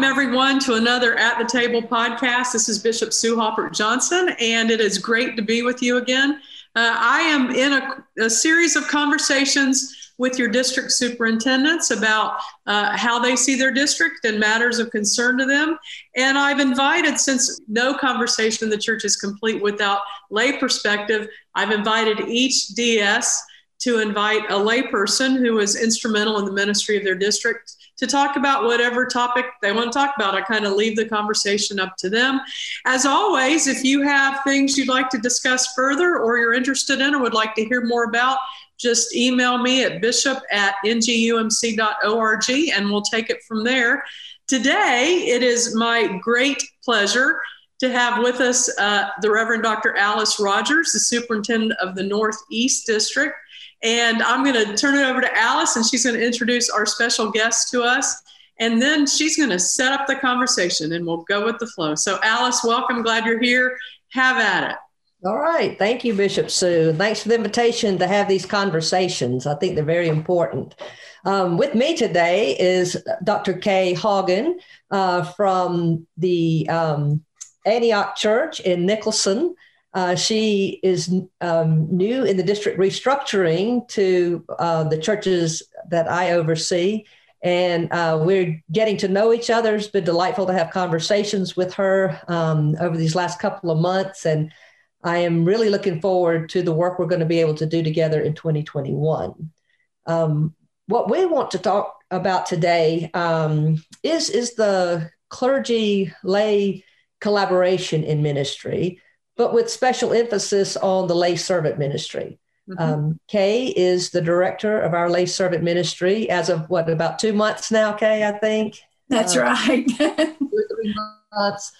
Welcome, everyone, to another At the Table podcast. This is Bishop Sue Haupert Johnson, and it is great to be with you again. Uh, I am in a, a, series of conversations with your district superintendents about uh, how they see their district and matters of concern to them. And I've invited, since no conversation in the church is complete without lay perspective, I've invited each DS to invite a layperson who is instrumental in the ministry of their district to talk about whatever topic they want to talk about. I kind of leave the conversation up to them. As always, if you have things you'd like to discuss further or you're interested in or would like to hear more about, just email me at bishop at ngumc.org and we'll take it from there. Today, it is my great pleasure to have with us uh, the Reverend Dr. Alice Rogers, the superintendent of the Northeast District. And I'm going to turn it over to Alice, and she's going to introduce our special guest to us. And then she's going to set up the conversation, and we'll go with the flow. So, Alice, welcome. Glad you're here. Have at it. All right. Thank you, Bishop Sue. Thanks for the invitation to have these conversations. I think they're very important. Um, with me today is Dr. Kay Haugen uh, from the um, Antioch Church in Nicholson. Uh, she is um, new in the district restructuring to uh, the churches that I oversee. And uh, we're getting to know each other. It's been delightful to have conversations with her um, over these last couple of months. And I am really looking forward to the work we're going to be able to do together in 2021. Um, what we want to talk about today um, is, is the clergy lay collaboration in ministry but with special emphasis on the lay servant ministry. Mm-hmm. Um, Kay is the director of our lay servant ministry as of what, about two months now, Kay, I think? That's uh, right. three months.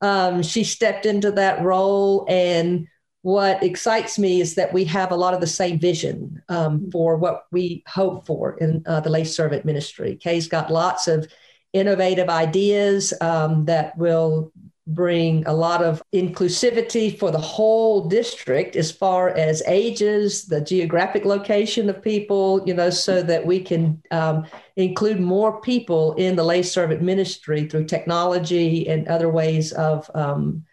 Um, she stepped into that role. And what excites me is that we have a lot of the same vision um, mm-hmm. for what we hope for in uh, the lay servant ministry. Kay's got lots of innovative ideas um, that will bring a lot of inclusivity for the whole district as far as ages, the geographic location of people, you know, so that we can um, include more people in the lay servant ministry through technology and other ways of, um,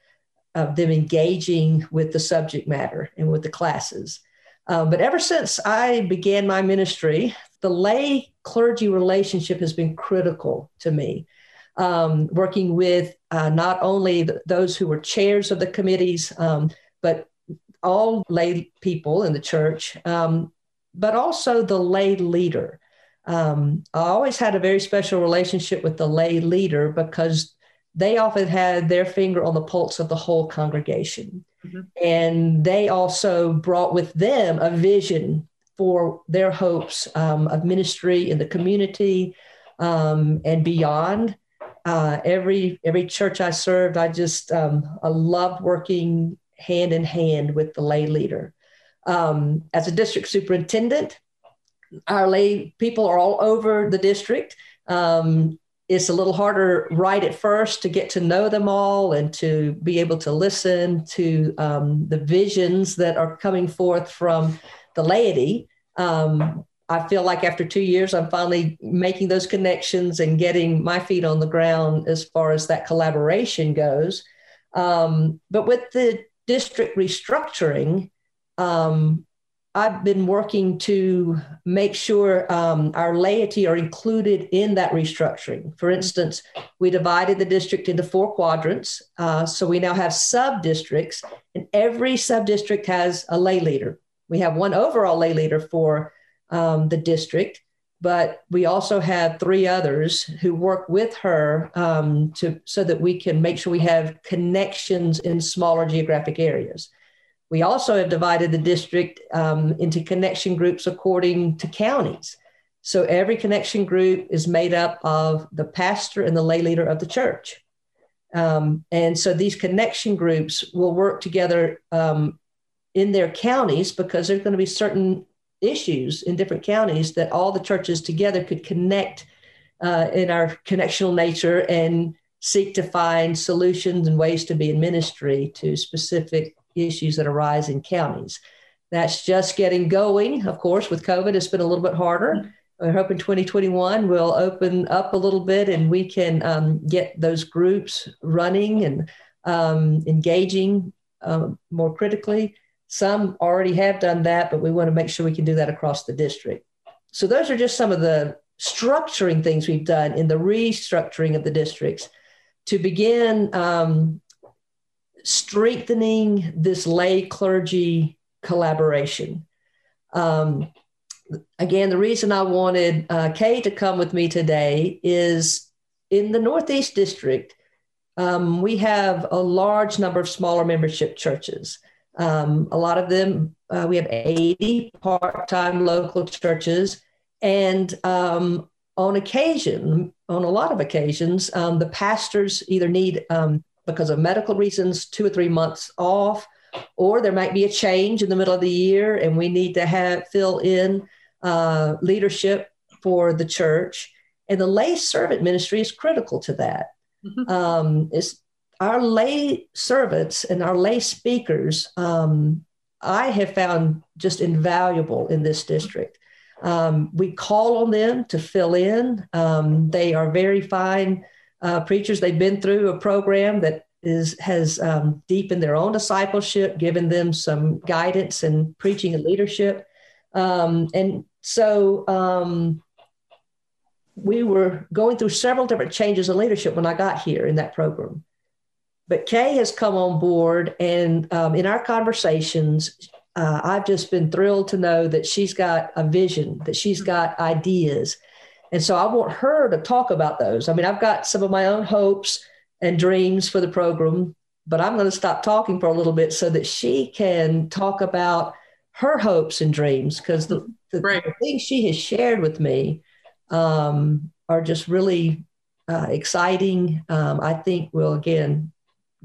of them engaging with the subject matter and with the classes. Um, but ever since I began my ministry, the lay clergy relationship has been critical to me um, working with uh, not only the, those who were chairs of the committees, um, but all lay people in the church, um, but also the lay leader. Um, I always had a very special relationship with the lay leader because they often had their finger on the pulse of the whole congregation. Mm-hmm. And they also brought with them a vision for their hopes um, of ministry in the community um, and beyond uh, every every church I served, I just um, I loved working hand in hand with the lay leader. Um, as a district superintendent, our lay people are all over the district. Um, it's a little harder right at first to get to know them all and to be able to listen to um, the visions that are coming forth from the laity. Um, I feel like after two years, I'm finally making those connections and getting my feet on the ground as far as that collaboration goes. Um, but with the district restructuring, um, I've been working to make sure um, our laity are included in that restructuring. For instance, we divided the district into four quadrants. Uh, so we now have sub districts, and every sub district has a lay leader. We have one overall lay leader for um, the district, but we also have three others who work with her um, to so that we can make sure we have connections in smaller geographic areas. We also have divided the district um, into connection groups according to counties. So every connection group is made up of the pastor and the lay leader of the church. Um, and so these connection groups will work together um, in their counties because there's going to be certain issues in different counties that all the churches together could connect uh, in our connectional nature and seek to find solutions and ways to be in ministry to specific issues that arise in counties. That's just getting going. Of course, with COVID, it's been a little bit harder. we're hoping 2021 will open up a little bit and we can um, get those groups running and um, engaging uh, more critically. Some already have done that, but we want to make sure we can do that across the district. So, those are just some of the structuring things we've done in the restructuring of the districts to begin um, strengthening this lay clergy collaboration. Um, again, the reason I wanted uh, Kay to come with me today is in the Northeast District, um, we have a large number of smaller membership churches. Um, a lot of them, uh, we have 80 part time local churches. And um, on occasion, on a lot of occasions, um, the pastors either need, um, because of medical reasons, two or three months off, or there might be a change in the middle of the year and we need to have fill in uh, leadership for the church. And the lay servant ministry is critical to that. Mm-hmm. Um, it's our lay servants and our lay speakers, um, I have found just invaluable in this district. Um, we call on them to fill in. Um, they are very fine uh, preachers. They've been through a program that is has um, deepened their own discipleship, given them some guidance and preaching and leadership. Um, and so um, we were going through several different changes in leadership when I got here in that program. But Kay has come on board, and um, in our conversations, uh, I've just been thrilled to know that she's got a vision, that she's got ideas. And so I want her to talk about those. I mean, I've got some of my own hopes and dreams for the program, but I'm going to stop talking for a little bit so that she can talk about her hopes and dreams because the, the, right. the, things she has shared with me um, are just really uh, exciting. Um, I think will again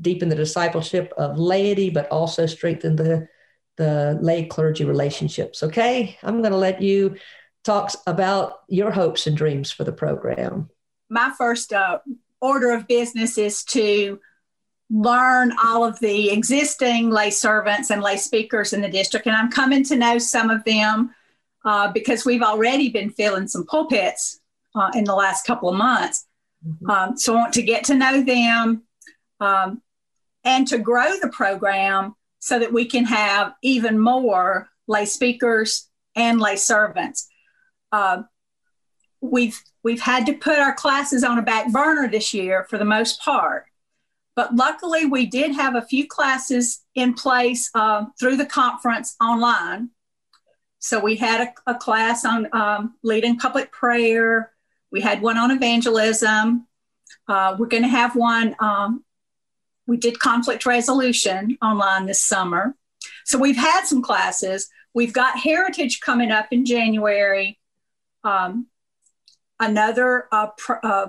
deepen the discipleship of laity, but also strengthen the the lay clergy relationships. Okay, I'm going to let you talk about your hopes and dreams for the program. My first uh, order of business is to learn all of the existing lay servants and lay speakers in the district. And I'm coming to know some of them uh, because we've already been filling some pulpits uh, in the last couple of months. Mm-hmm. Um, so I want to get to know them um, and to grow the program so that we can have even more lay speakers and lay servants. Uh, we've we've had to put our classes on a back burner this year for the most part but luckily, we did have a few classes in place uh, through the conference online. So we had a, a class on um, leading public prayer. We had one on evangelism. Uh, we're going to have one. Um, we did conflict resolution online this summer. So we've had some classes. We've got Heritage coming up in January. Um, another uh, pr- uh,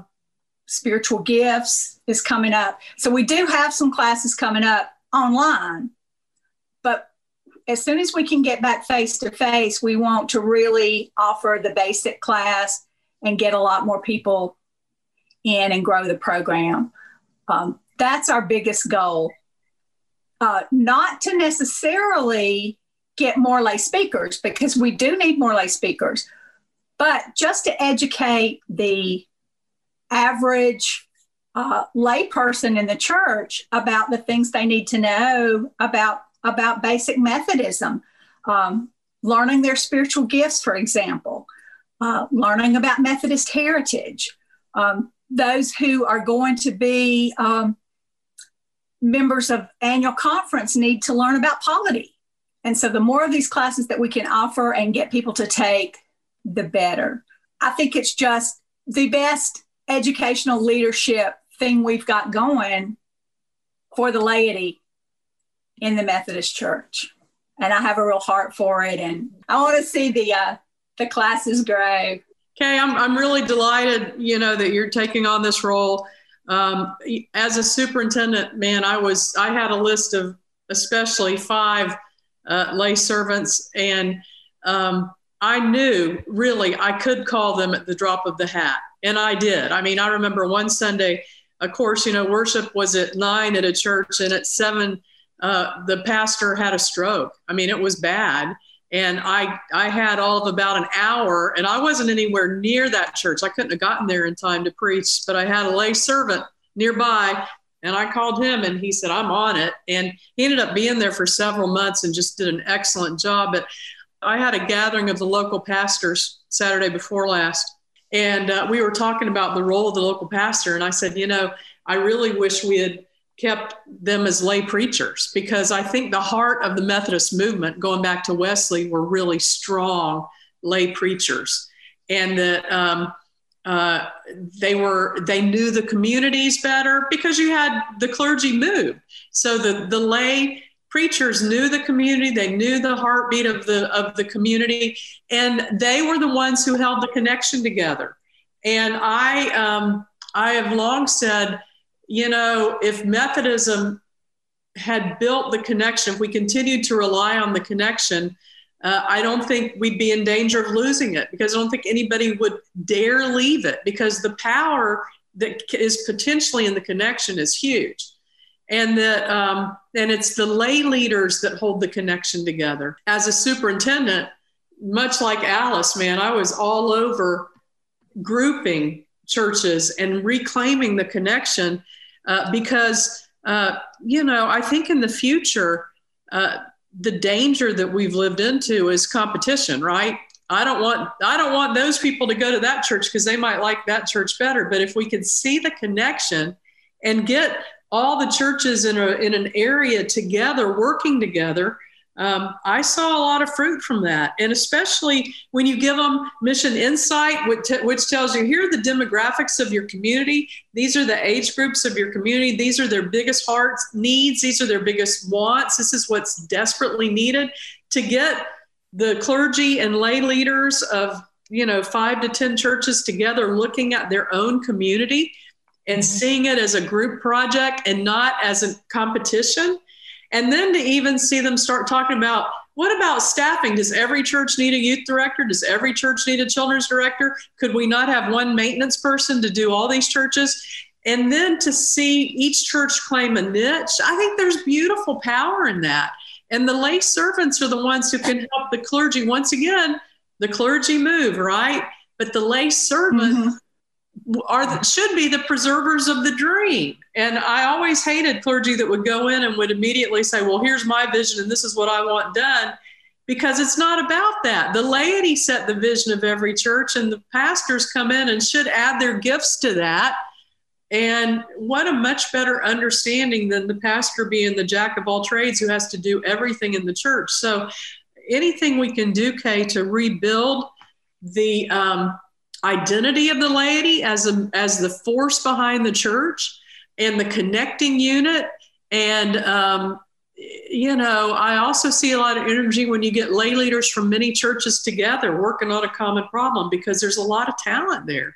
spiritual gifts is coming up. So we do have some classes coming up online. But as soon as we can get back face to face, we want to really offer the basic class and get a lot more people in and grow the program. Um, that's our biggest goal. Uh, not to necessarily get more lay speakers because we do need more lay speakers, but just to educate the average uh, layperson in the church about the things they need to know about about basic Methodism, um, learning their spiritual gifts, for example, uh, learning about Methodist heritage. Um, those who are going to be um, members of annual conference need to learn about polity. And so, the more of these classes that we can offer and get people to take, the better. I think it's just the best educational leadership thing we've got going for the laity in the Methodist Church. And I have a real heart for it. And I want to see the, uh, the classes grow. Okay, I'm, I'm really delighted, you know, that you're taking on this role. Um, as a superintendent, man, I was, I had a list of especially five uh, lay servants and um, I knew really I could call them at the drop of the hat. And I did. I mean, I remember one Sunday, of course, you know, worship was at nine at a church, and at seven, uh, the pastor had a stroke. I mean, it was bad. And I I had all of about an hour, and I wasn't anywhere near that church. I couldn't have gotten there in time to preach, but I had a lay servant nearby, and I called him, and he said I'm on it, and he ended up being there for several months and just did an excellent job. But I had a gathering of the local pastors Saturday before last, and uh, we were talking about the role of the local pastor, and I said, you know, I really wish we had kept them as lay preachers because I think the heart of the Methodist movement, going back to Wesley, were really strong lay preachers, and that um, uh, they were they knew the communities better because you had the clergy move, so the the lay preachers knew the community they knew the heartbeat of the of the community and they were the ones who held the connection together. And i um, i have long said you know, if Methodism had built the connection, if we continued to rely on the connection, uh, I don't think we'd be in danger of losing it because I don't think anybody would dare leave it because the power that is potentially in the connection is huge. And that, um, and it's the lay leaders that hold the connection together. As a superintendent, much like Alice, man, I was all over grouping churches and reclaiming the connection uh, because, uh, you know, I think in the future, uh, the danger that we've lived into is competition, right? I don't want I don't want those people to go to that church because they might like that church better. But if we could see the connection and get all the churches in a in an area together, working together, um, I saw a lot of fruit from that. And especially when you give them MissionInsite, which, t- which tells you here are the demographics of your community. These are the age groups of your community. These are their biggest hearts needs. These are their biggest wants. This is what's desperately needed to get the clergy and lay leaders of you know five to ten churches together looking at their own community and mm-hmm. seeing it as a group project and not as a competition and then to even see them start talking about what about staffing? Does every church need a youth director? Does every church need a children's director? Could we not have one maintenance person to do all these churches? And then to see each church claim a niche, I think there's beautiful power in that. And the lay servants are the ones who can help the clergy. Once again, the clergy move, right? But the lay servants mm-hmm are the, should be the preservers of the dream. And I always hated clergy that would go in and would immediately say, "Well, here's my vision, and this is what I want done," because it's not about that. The laity set the vision of every church, and the pastors come in and should add their gifts to that. And what a much better understanding than the pastor being the jack of all trades who has to do everything in the church. So, anything we can do, Kay, to rebuild the um, identity of the laity as a, as the force behind the church and the connecting unit. And um, you know i also see a lot of energy when you get lay leaders from many churches together working on a common problem because there's a lot of talent there.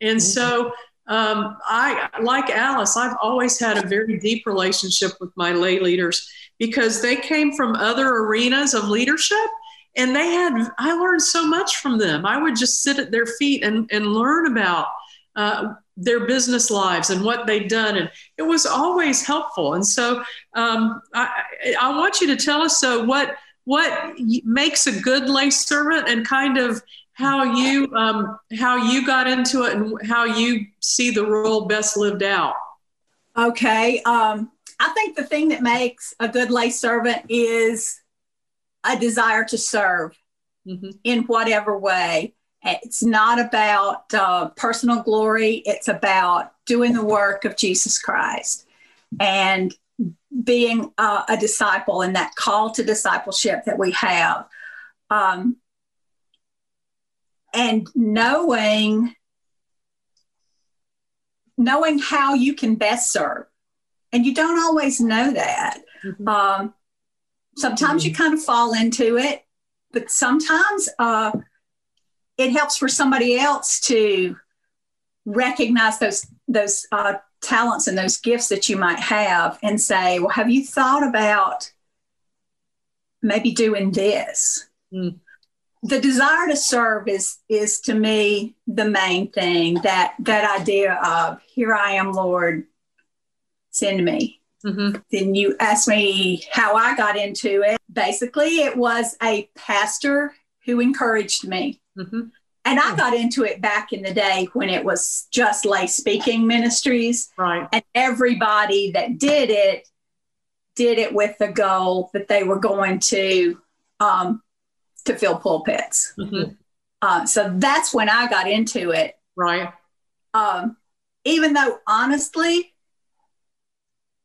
And mm-hmm. so um, i like alice i've always had a very deep relationship with my lay leaders because they came from other arenas of leadership and they had i learned so much from them. I would just sit at their feet and, and learn about uh, their business lives and what they'd done and it was always helpful and so um, I, I want you to tell us so what what makes a good lay servant and kind of how you um, how you got into it and how you see the role best lived out okay um, i think the thing that makes a good lay servant is a desire to serve mm-hmm. in whatever way. It's not about uh, personal glory, it's about doing the work of Jesus Christ and being uh, a disciple and that call to discipleship that we have. Um, and knowing knowing how you can best serve and you don't always know that mm-hmm. um, Sometimes you kind of fall into it, but sometimes uh, it helps for somebody else to recognize those those uh, talents and those gifts that you might have, and say, "Well, have you thought about maybe doing this?" Mm. The desire to serve is is to me the main thing. That that idea of "Here I am, Lord, send me." Mm-hmm. Then you asked me how I got into it. Basically, it was a pastor who encouraged me. Mm-hmm. And I got into it back in the day when it was just lay speaking ministries. Right. And everybody that did it did it with the goal that they were going to um, to fill pulpits. Mm-hmm. Uh, so that's when I got into it. Right. Um, even though honestly,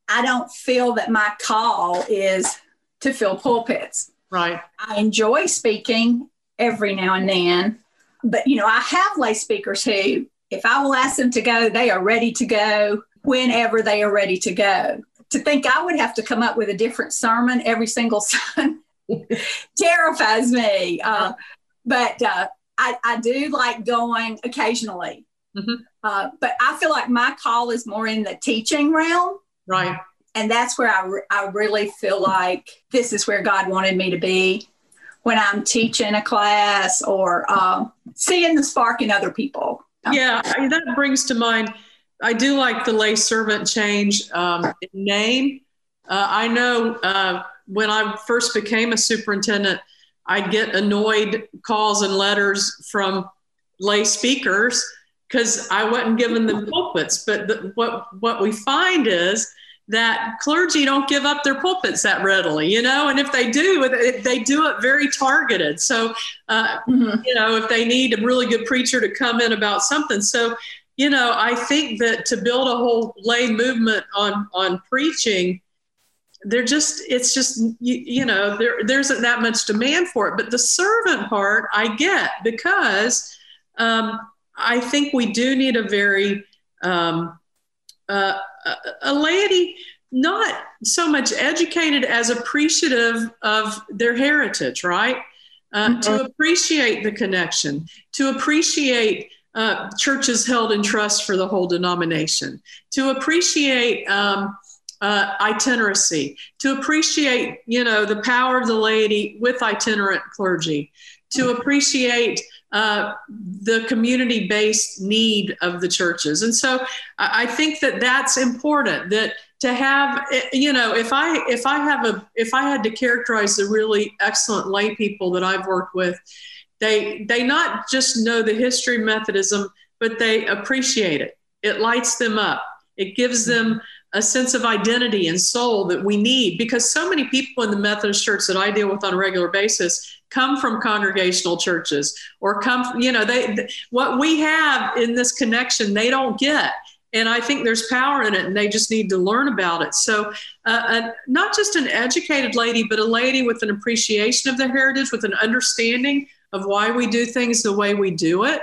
I don't feel that my call is to fill pulpits. Right. I enjoy speaking every now and then, but you know, I have lay speakers who, if I will ask them to go, they are ready to go whenever they are ready to go. To think I would have to come up with a different sermon every single Sunday terrifies me. Uh, but uh, I, I, do like going occasionally. Mm-hmm. Uh, but I feel like my call is more in the teaching realm. Right. And that's where I, re- I really feel like this is where God wanted me to be when I'm teaching a class or um, seeing the spark in other people. Yeah, that brings to mind. I do like the lay servant change um, name. Uh, I know uh, when I first became a superintendent, I'd get annoyed calls and letters from lay speakers because I wasn't giving them pulpits. But the, what what we find is that clergy don't give up their pulpits that readily, you know, and if they do, they do it very targeted. So, uh, mm-hmm. you know, if they need a really good preacher to come in about something, so you know, I think that to build a whole lay movement on on preaching, they're just it's just you, you know there there isn't that much demand for it. But the servant part, I get because um, I think we do need a very um, uh, a laity not so much educated as appreciative of their heritage, right? Uh, mm-hmm. To appreciate the connection, to appreciate uh, churches held in trust for the whole denomination, to appreciate um, uh, itinerancy, to appreciate, you know, the power of the laity with itinerant clergy, to appreciate uh, the community based need of the churches. And so I think that that's important that to have you know if i if i have a if i had to characterize the really excellent lay people that i've worked with they they not just know the history of methodism but they appreciate it it lights them up it gives them a sense of identity and soul that we need because so many people in the methodist church that i deal with on a regular basis come from congregational churches or come you know they what we have in this connection they don't get. And i think there's power in it and they just need to learn about it. So uh, not just an educated lady but a lady with an appreciation of the heritage with an understanding of why we do things the way we do it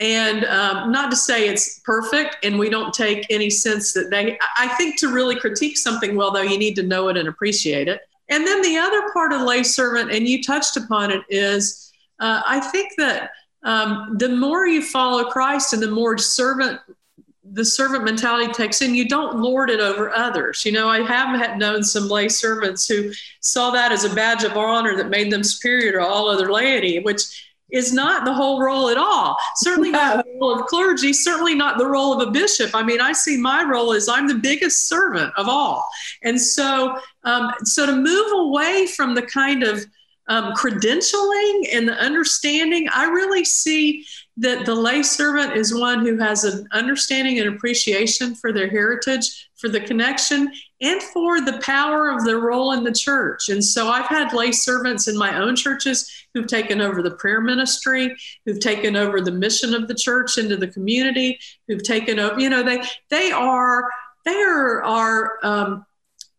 and um, not to say it's perfect and we don't take any sense that they i think to really critique something well though you need to know it and appreciate it and then the other part of lay servant, and you touched upon it, is uh, I think that um, the more you follow Christ and the more servant the servant mentality takes in, you don't lord it over others. You know, I have known some lay servants who saw that as a badge of honor that made them superior to all other laity, which is not the whole role at all. Certainly not the role of clergy, certainly not the role of a bishop. I mean, I see my role as I'm the biggest servant of all. And so, um, so to move away from the kind of um, credentialing and the understanding, I really see that the lay servant is one who has an understanding and appreciation for their heritage, for the connection, and for the power of their role in the church. And so I've had lay servants in my own churches who've taken over the prayer ministry, who've taken over the mission of the church into the community, who've taken over, you know, they they are they are are um,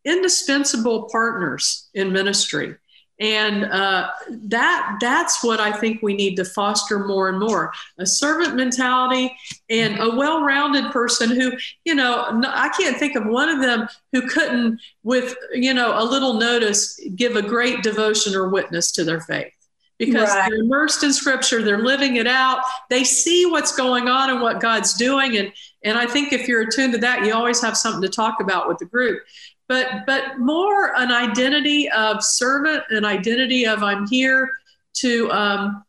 indispensable partners in ministry and uh, that that's what i think we need to foster more and more a servant mentality and a well-rounded person who you know i can't think of one of them who couldn't with you know a little notice give a great devotion or witness to their faith because right. they're immersed in scripture they're living it out they see what's going on and what god's doing and and i think if you're attuned to that you always have something to talk about with the group but but more an identity of servant, an identity of I'm here to um,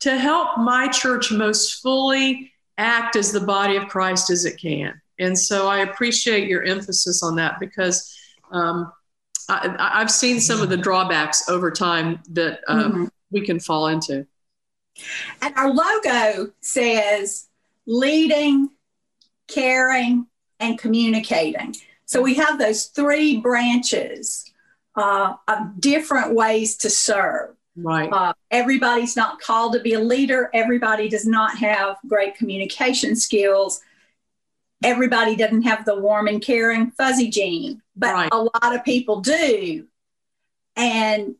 to help my church most fully act as the body of Christ as it can. And so I appreciate your emphasis on that because um, I, have seen some of the drawbacks over time that uh, mm-hmm. we can fall into. And our logo says leading, caring, and communicating. So we have those three branches uh, of different ways to serve. Right. Uh, everybody's not called to be a leader. Everybody does not have great communication skills. Everybody doesn't have the warm and caring fuzzy gene, but right. a lot of people do. And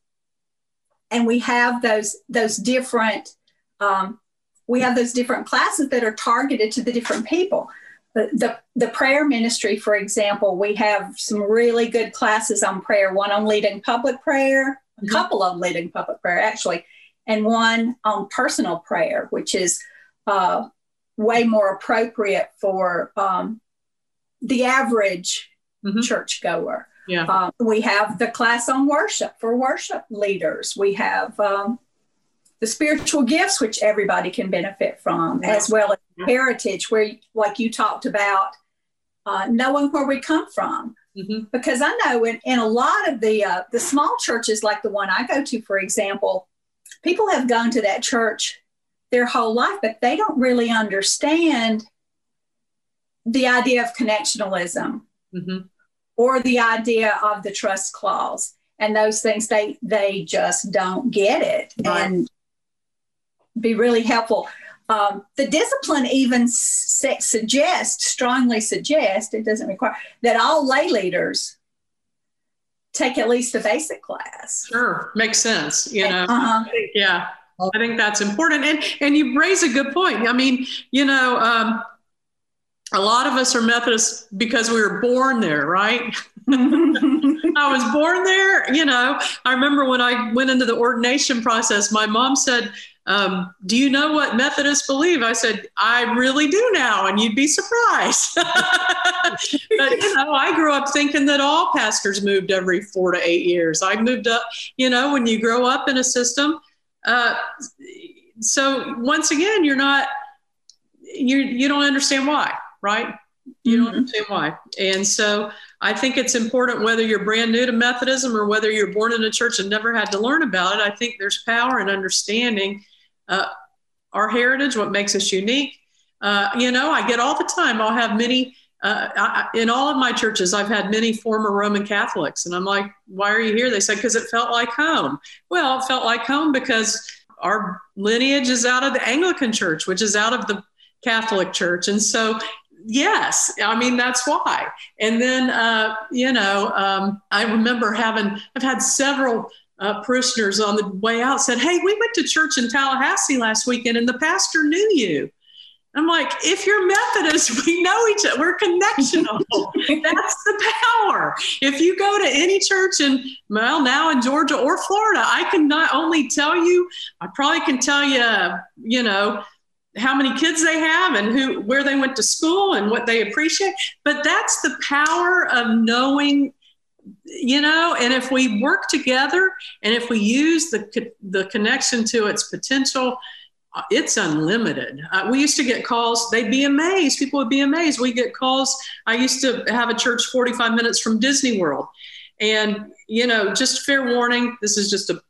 and we have those those different um, we have those different classes that are targeted to the different people. The, the, prayer ministry, for example, we have some really good classes on prayer, one on leading public prayer, a mm-hmm. couple on leading public prayer, actually, and one on personal prayer, which is uh, way more appropriate for um, the average mm-hmm. churchgoer. Yeah. Uh, we have the class on worship for worship leaders. We have um, the spiritual gifts, which everybody can benefit from, as well as heritage, where, like you talked about, uh, knowing where we come from. Mm-hmm. Because I know in, in a lot of the uh, the small churches, like the one I go to, for example, people have gone to that church their whole life, but they don't really understand the idea of connectionalism mm-hmm. or the idea of the trust clause and those things. They they just don't get it, right. and be really helpful. Um, the discipline even su- suggests, strongly suggests, it doesn't require that all lay leaders take at least a basic class. Sure, makes sense. You know, uh-huh. yeah, I think that's important. And and you raise a good point. I mean, you know, um, a lot of us are Methodists because we were born there, right? I was born there. You know, I remember when I went into the ordination process, my mom said, um, do you know what Methodists believe? I said, I really do now, and you'd be surprised. but, you know, I grew up thinking that all pastors moved every four to eight years. I moved up, you know, when you grow up in a system. Uh, so once again, you're not, you, you don't understand why, right? You mm-hmm. don't understand why. And so I think it's important whether you're brand new to Methodism or whether you're born in a church and never had to learn about it. I think there's power in understanding uh, our heritage, what makes us unique. Uh, you know, I get all the time, I'll have many, uh, I, in all of my churches, I've had many former Roman Catholics. And I'm like, why are you here? They said, because it felt like home. Well, it felt like home because our lineage is out of the Anglican church, which is out of the Catholic church. And so, yes, I mean, that's why. And then, uh, you know, um, I remember having, I've had several uh, parishioners on the way out said, Hey, we went to church in Tallahassee last weekend and the pastor knew you. I'm like, if you're Methodist, we know each other. We're connectional. That's the power. If you go to any church in, well, now in Georgia or Florida, I can not only tell you, I probably can tell you, you know, how many kids they have and who where they went to school and what they appreciate but that's the power of knowing you know and if we work together and if we use the the connection to its potential uh, it's unlimited. Uh, we used to get calls they'd be amazed people would be amazed. We get calls i used to have a church 45 minutes from disney world. And you know just fair warning this is just a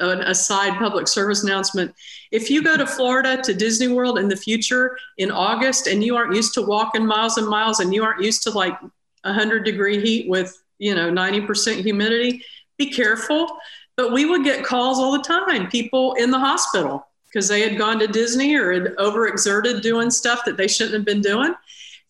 an aside public service announcement. If you go to florida to disney world in the future in august and you aren't used to walking miles and miles and you aren't used to like 100 degree heat with you know 90% humidity be careful. But we would get calls all the time people in the hospital because they had gone to disney or had overexerted doing stuff that they shouldn't have been doing.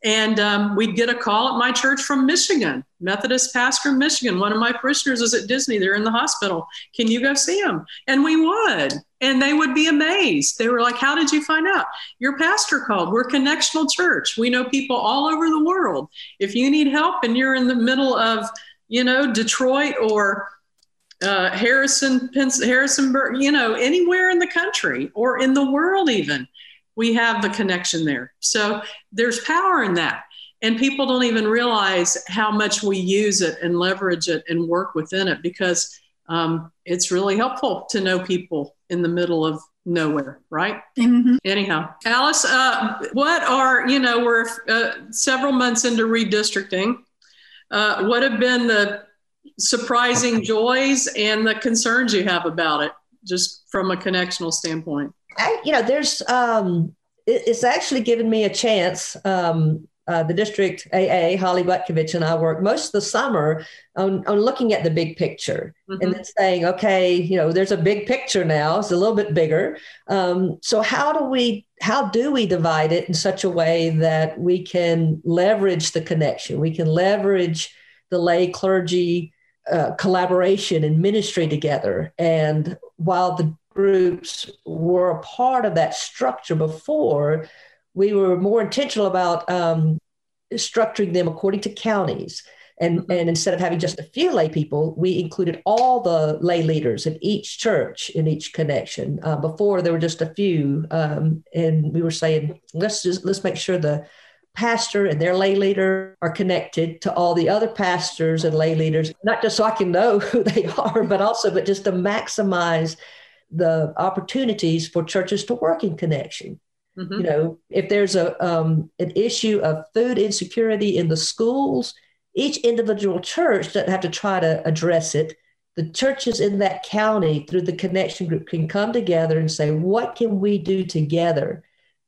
And um, we'd get a call at my church from michigan methodist pastor in michigan. One of my parishioners is at disney they're in the hospital. Can you go see them and we would and they would be amazed. They were like how did you find out? Your pastor called. We're connectional church. We know people all over the world. If you need help and you're in the middle of you know detroit or uh, harrison harrisonburg you know anywhere in the country or in the world even we have the connection there. So there's power in that. And people don't even realize how much we use it and leverage it and work within it because um, it's really helpful to know people in the middle of nowhere, right? Mm-hmm. Anyhow, Alice, uh, what are, you know, we're uh, several months into redistricting. Uh, what have been the surprising joys and the concerns you have about it, just from a connectional standpoint? I, you know, there's um, it, it's actually given me a chance. Um, uh, the district AA, Holly Butkovich, and I work most of the summer on, on looking at the big picture mm-hmm. and then saying, okay, you know, there's a big picture now. It's a little bit bigger. Um, so how do we how do we divide it in such a way that we can leverage the connection? We can leverage the lay clergy uh, collaboration and ministry together. And while the groups were a part of that structure before, we were more intentional about um, structuring them according to counties. And, mm-hmm. and instead of having just a few lay people, we included all the lay leaders in each church in each connection. Uh, before there were just a few, um, and we were saying let's just let's make sure the pastor and their lay leader are connected to all the other pastors and lay leaders, not just so I can know who they are, but also but just to maximize the opportunities for churches to work in connection. Mm-hmm. You know, if there's a um, an issue of food insecurity in the schools, each individual church doesn't have to try to address it. The churches in that county, through the connection group, can come together and say, "What can we do together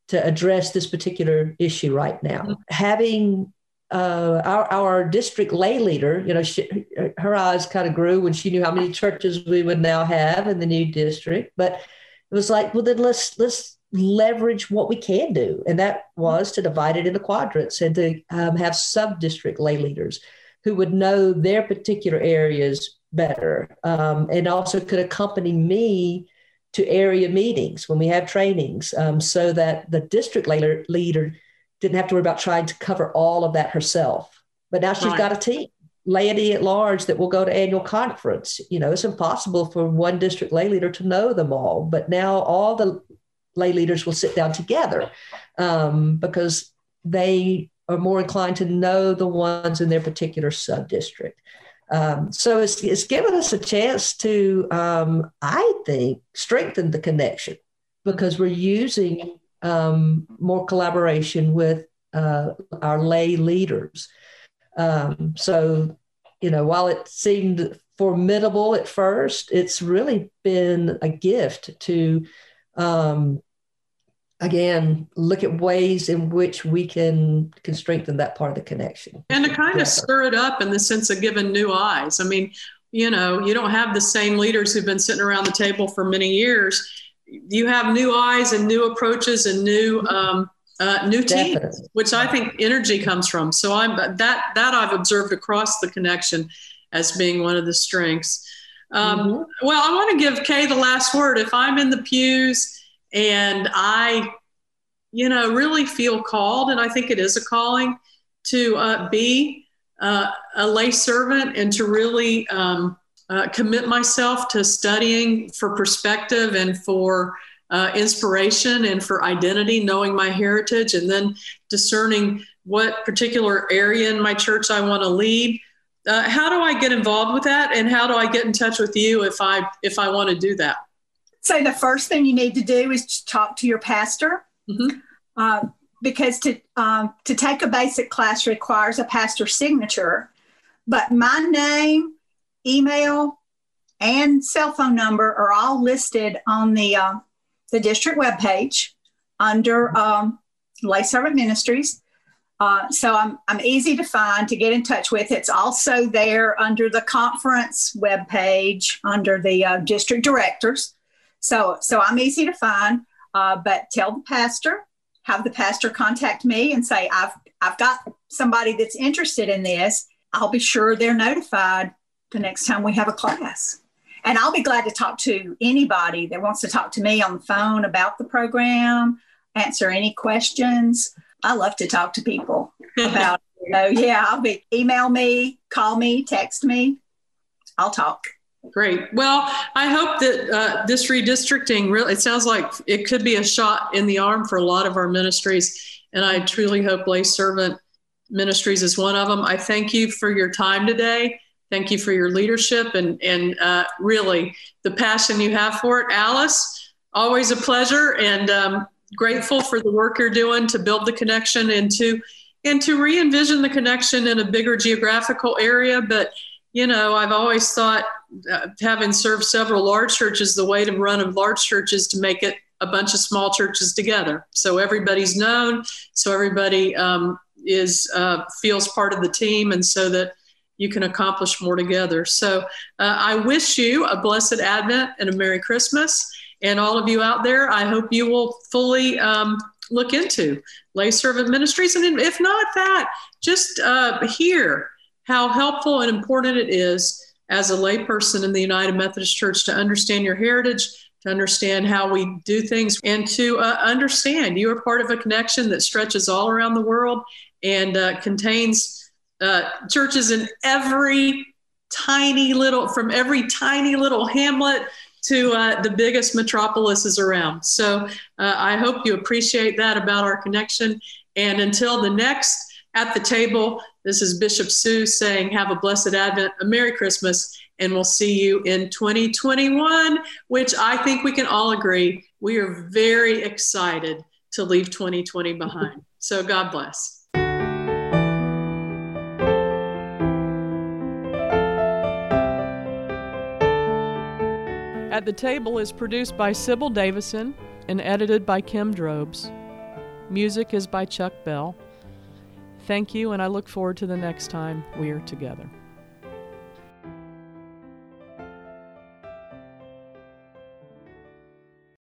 to address this particular issue right now?" Mm-hmm. Having uh, our our district lay leader, you know, she, her eyes kind of grew when she knew how many churches we would now have in the new district. But it was like, well, then let's let's leverage what we can do. And that was to divide it into quadrants and to um, have sub district lay leaders who would know their particular areas better um, and also could accompany me to area meetings when we have trainings um, so that the district leader, leader didn't have to worry about trying to cover all of that herself. But now she's right. got a team laity at large that will go to annual conference. You know, it's impossible for one district lay leader to know them all, but now all the lay leaders will sit down together um, because they are more inclined to know the ones in their particular sub district. Um, so it's, it's given us a chance to, um, I think, strengthen the connection because we're using um, more collaboration with uh, our lay leaders. Um, so, you know, while it seemed formidable at first, it's really been a gift to um, again look at ways in which we can can strengthen that part of the connection. And to kind of stir it up in the sense of giving new eyes. I mean you know you don't have the same leaders who've been sitting around the table for many years. You have new eyes and new approaches and new um, uh, new teams Definitely. which i think energy comes from. So i'm that that i've observed across the connection as being one of the strengths um, mm-hmm. well i want to give kay the last word if i'm in the pews and I, you know, really feel called, and I think it is a calling to uh, be uh, a lay servant and to really um, uh, commit myself to studying for perspective and for uh, inspiration and for identity, knowing my heritage, and then discerning what particular area in my church I want to lead. Uh, how do I get involved with that, and how do I get in touch with you if I if I want to do that? So the first thing you need to do is to talk to your pastor. Mm-hmm. Uh, because to um, to take a basic class requires a pastor signature, but my name, email, and cell phone number are all listed on the uh, the district webpage under um, Lay Servant Ministries. Uh, so I'm, I'm easy to find to get in touch with. It's also there under the conference webpage under the uh, district directors. So, so I'm easy to find, uh, but tell the pastor, have the pastor contact me and say, I've, I've got somebody that's interested in this. I'll be sure they're notified the next time we have a class. And I'll be glad to talk to anybody that wants to talk to me on the phone about the program, answer any questions. I love to talk to people about. So yeah, I'll be email me, call me, text me. I'll talk. Great. Well, I hope that uh, this redistricting really, it sounds like it could be a shot in the arm for a lot of our ministries. And I truly hope Lay Servant Ministries is one of them. I thank you for your time today. Thank you for your leadership and, and uh, really the passion you have for it. Alice, always a pleasure and um, grateful for the work you're doing to build the connection and to, and to re envision the connection in a bigger geographical area. But you know, I've always thought, uh, having served several large churches, the way to run a large church is to make it a bunch of small churches together. So everybody's known, so everybody um, is uh, feels part of the team, and so that you can accomplish more together. So uh, I wish you a blessed Advent and a Merry Christmas. And all of you out there, I hope you will fully um, look into lay servant ministries. And if not that, just uh, hear how helpful and important it is as a layperson in the United Methodist Church to understand your heritage, to understand how we do things, and to uh, understand you are part of a connection that stretches all around the world and uh, contains uh, churches in every tiny little, from every tiny little hamlet to uh, the biggest metropolises around. So uh, I hope you appreciate that about our connection. And until the next at the table, this is Bishop Sue saying, Have a blessed Advent, a Merry Christmas, and we'll see you in 2021, which I think we can all agree we are very excited to leave 2020 behind. So God bless. At the Table is produced by Sybil Davison and edited by Kim Drobes. Music is by Chuck Bell. Thank you, and I look forward to the next time we are together.